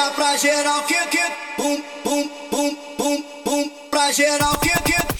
Pra geral, que que, pum pum pum pum pum pra geral, que que.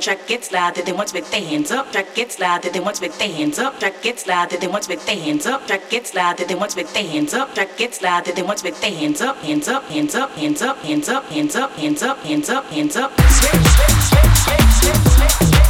Track gets loud, then they want with their hands up. Track gets loud, then they want with their hands up. Track gets loud, then they want with their hands up. Track gets loud, then they want with their hands up. Track gets loud, then they want with their hands up. Hands up, hands up, hands up, hands up, hands up, hands up, hands up, hands up. Switch, switch, switch, switch, switch, switch,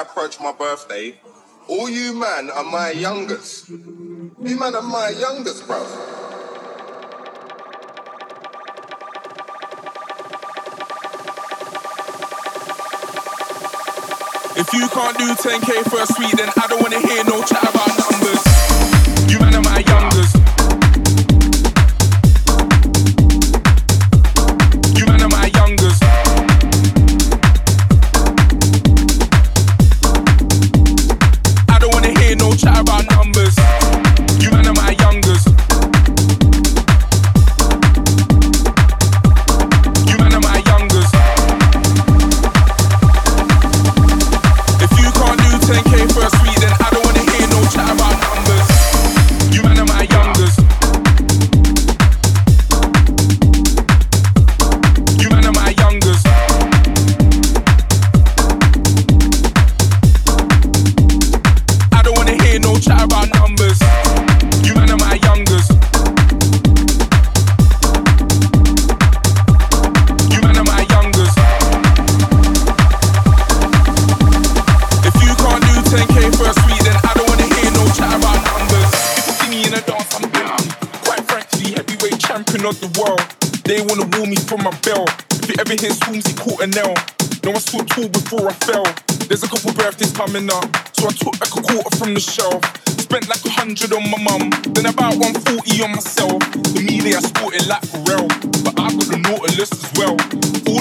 I approach my birthday, all you man are my youngest. You man are my youngest, bro. If you can't do 10k for a suite, then I don't wanna hear no chat about numbers.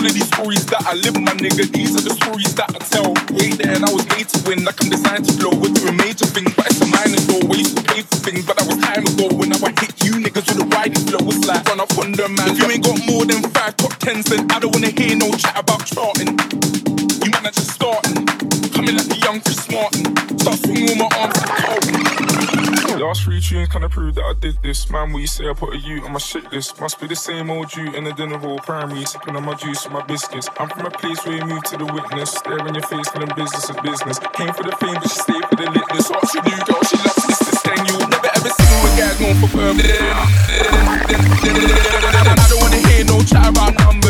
Of these stories that I live, my nigga, these are the stories that I tell. Way there and I was made to win, like I'm designed to blow. We're doing major things, but it's a minor though. We used to pay for things, but that was time ago. When I hit you niggas with a riding flow, it's like run up on the man. If you ain't got more than five top tens, then I don't wanna hear no chat about charting. You man are just starting, coming like a young Chris Martin. Start swinging with my arms like. Last three tunes kinda prove that I did this. Man, what you say I put a U on my shit list. Must be the same old you in the dinner hall primary, sipping on my juice and my biscuits. I'm from a place where you move to the witness, stare in your face, feeling business is business. Came for the fame, but she stayed for the litness. What she do, girl, she loves this to stain. You'll never ever see with guys known for firm. I don't wanna hear no chat about numbers.